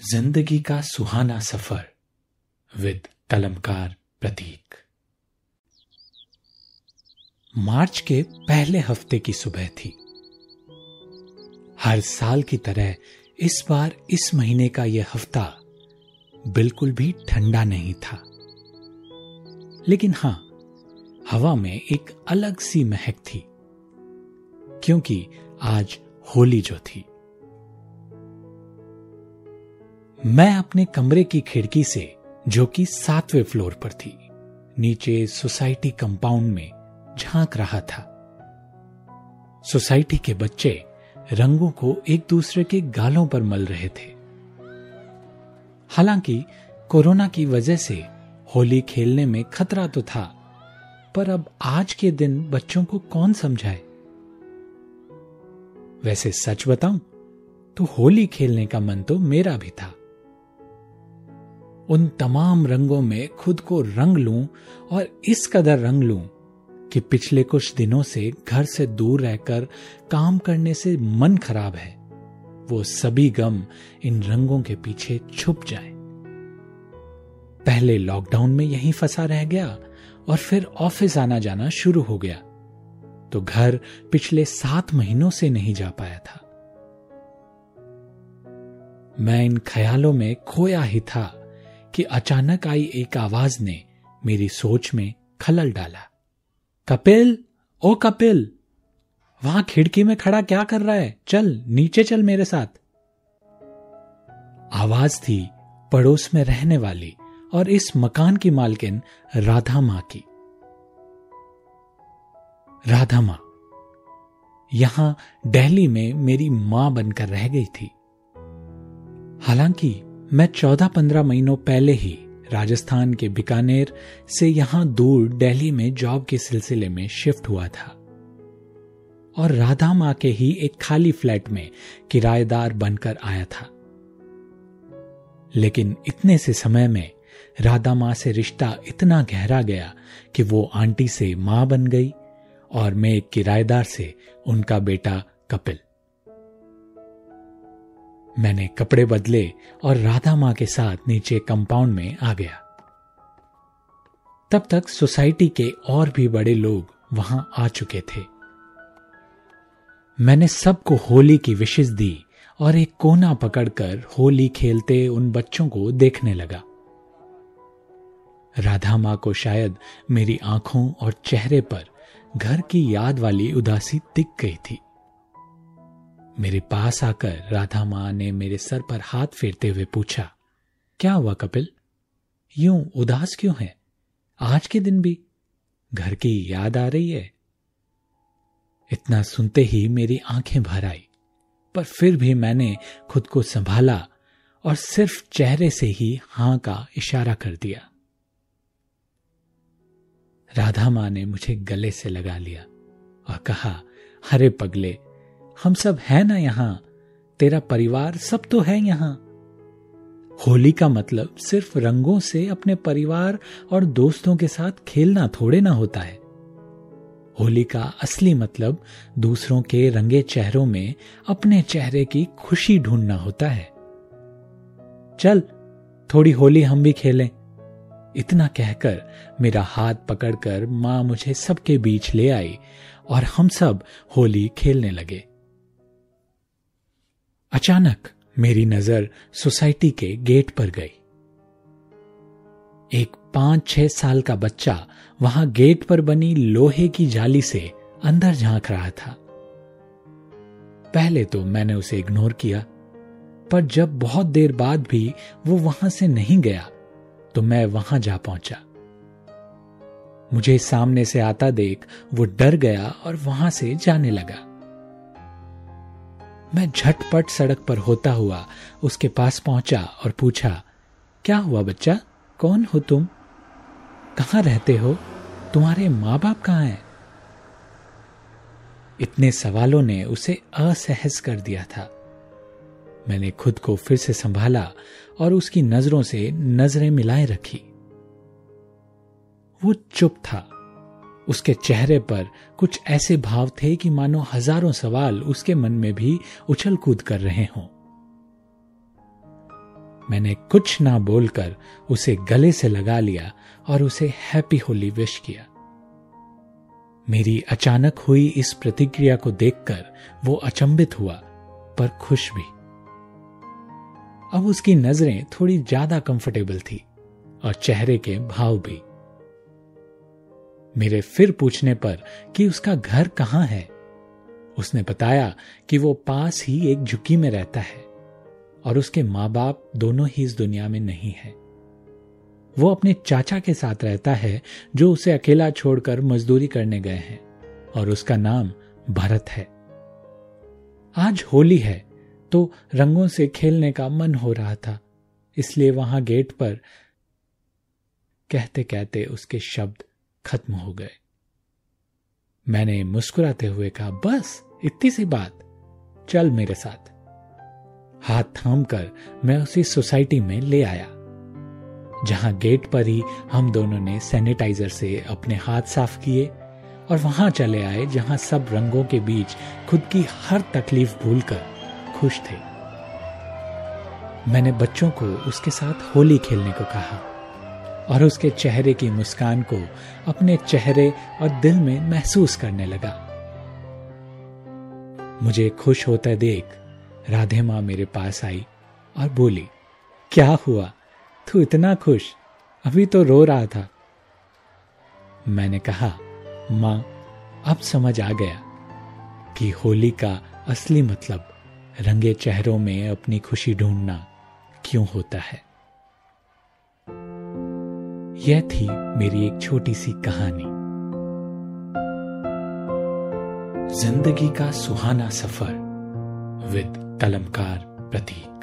ज़िंदगी का सुहाना सफ़र विद कलमकार प्रतीक। मार्च के पहले हफ़्ते की सुबह थी। हर साल की तरह इस बार इस महीने का यह हफ़्ता बिल्कुल भी ठंडा नहीं था। लेकिन हाँ, हवा में एक अलग सी महक थी, क्योंकि आज होली जो थी। मैं अपने कमरे की खिड़की से, जो कि सातवें फ्लोर पर थी, नीचे सोसाइटी कंपाउंड में झाँक रहा था। सोसाइटी के बच्चे रंगों को एक दूसरे के गालों पर मल रहे थे। हालाँकि, कोरोना की वजह से होली खेलने में खतरा तो था, पर अब आज के दिन बच्चों को कौन समझाए? वैसे सच बताऊँ तो होली खेलने का मन तो मेरा भी था। उन तमाम रंगों में खुद को रंग लूँ और इस कदर रंग लूँ कि पिछले कुछ दिनों से घर से दूर रहकर काम करने से मन खराब है। वो सभी गम इन रंगों के पीछे छुप जाए। पहले लॉकडाउन में यहीं फंसा रह गया और फिर ऑफ़िस आना जाना शुरू हो गया। तो घर पिछले सात महीनों से नहीं जा पाया था। मैं इन ख्यालों में खोया ही था। कि अचानक आई एक आवाज़ ने मेरी सोच में खलल डाला। कपिल, ओ कपिल, वहाँ खिड़की में खड़ा क्या कर रहा है? चल, नीचे चल मेरे साथ। आवाज़ थी पड़ोस में रहने वाली और इस मकान की मालकिन राधा माँ की। राधा माँ, यहाँ दिल्ली में मेरी माँ बनकर रह गई थी। हालाँकि मैं चौदह पंद्रह महीनों पहले ही राजस्थान के बीकानेर से यहाँ दूर दिल्ली में जॉब के सिलसिले में शिफ्ट हुआ था। और राधा माँ के ही एक खाली फ्लैट में किराएदार बनकर आया था। लेकिन इतने से समय में राधा माँ से रिश्ता इतना गहरा गया कि वो आंटी से माँ बन गई और मैं एक किराएदार से उनका बेटा कपिल। मैंने कपड़े बदले और राधा माँ के साथ नीचे कंपाउंड में आ गया। तब तक सोसाइटी के और भी बड़े लोग वहाँ आ चुके थे। मैंने सबको होली की विशेष दी और एक कोना पकड़कर होली खेलते उन बच्चों को देखने लगा। राधा माँ को शायद मेरी आँखों और चेहरे पर घर की याद वाली उदासी दिख गई थी। मेरे पास आकर राधा माँ ने मेरे सर पर हाथ फेरते हुए पूछा, क्या हुआ कपिल? यूँ उदास क्यों है? आज के दिन भी घर की याद आ रही है? इतना सुनते ही मेरी आँखें भर आई, पर फिर भी मैंने खुद को संभाला और सिर्फ़ चेहरे से ही हाँ का इशारा कर दिया। राधा माँ ने मुझे गले से लगा लिया और कहा हरे पगले हम सब है ना यहाँ। तेरा परिवार सब तो है यहाँ। होली का मतलब सिर्फ़ रंगों से अपने परिवार और दोस्तों के साथ खेलना थोड़े ना होता है। होली का असली मतलब दूसरों के रंगे चेहरों में अपने चेहरे की खुशी ढूंढना होता है। चल, थोड़ी होली हम भी खेलें। इतना कहकर मेरा हाथ पकड़कर माँ मुझे सबके बीच ले आई और हम सब होली खेलने लगे। अचानक मेरी नज़र सोसाइटी के गेट पर गई। एक पाँच छह साल का बच्चा वहाँ गेट पर बनी लोहे की जाली से अंदर झाँक रहा था। पहले तो मैंने उसे इग्नोर किया, पर जब बहुत देर बाद भी वो वहाँ से नहीं गया तो मैं वहाँ जा पहुँचा। मुझे सामने से आता देख वो डर गया और वहाँ से जाने लगा। मैं झटपट सड़क पर होता हुआ उसके पास पहुँचा और पूछा, क्या हुआ बच्चा? कौन हो तुम? कहाँ रहते हो? तुम्हारे माँ बाप कहाँ हैं? इतने सवालों ने उसे असहज कर दिया था। मैंने खुद को फिर से संभाला और उसकी नज़रों से नज़रें मिलाए रखी। वो चुप था। उसके चेहरे पर कुछ ऐसे भाव थे कि मानो हज़ारों सवाल उसके मन में भी उछल कूद कर रहे हों। मैंने कुछ ना बोलकर उसे गले से लगा लिया और उसे हैप्पी होली विश किया। मेरी अचानक हुई इस प्रतिक्रिया को देखकर वो अचंभित हुआ, पर खुश भी। अब उसकी नज़रें थोड़ी ज़्यादा कंफर्टेबल थी और चेहरे के भाव भी। मेरे फिर पूछने पर कि उसका घर कहाँ है? उसने बताया कि वो पास ही एक झुकी में रहता है और उसके माँ बाप दोनों ही इस दुनिया में नहीं है। वो अपने चाचा के साथ रहता है जो उसे अकेला छोड़कर मजदूरी करने गए हैं और उसका नाम भरत है। आज होली है तो रंगों से खेलने का मन हो रहा था, इसलिए वहाँ गेट पर कहते कहते उसके शब्द खत्म हो गए। मैंने मुस्कुराते हुए कहा, बस, इतनी सी बात। चल मेरे साथ। हाथ थाम कर मैं उसी सोसाइटी में ले आया, जहाँ गेट पर ही हम दोनों ने सैनिटाइजर से अपने हाथ साफ़ किए और वहाँ चले आए, जहाँ सब रंगों के बीच खुद की हर तकलीफ़ भूलकर खुश थे। मैंने बच्चों को उसके साथ होली खेलने को कहा। और उसके चेहरे की मुस्कान को अपने चेहरे और दिल में महसूस करने लगा। मुझे खुश होता देख राधे माँ मेरे पास आई और बोली, क्या हुआ? तू इतना खुश? अभी तो रो रहा था। मैंने कहा, माँ, अब समझ आ गया कि होली का असली मतलब रंगे चेहरों में अपनी खुशी ढूंढना क्यों होता है। यह थी मेरी एक छोटी सी कहानी। ज़िंदगी का सुहाना सफ़र विद कलमकार प्रतीक।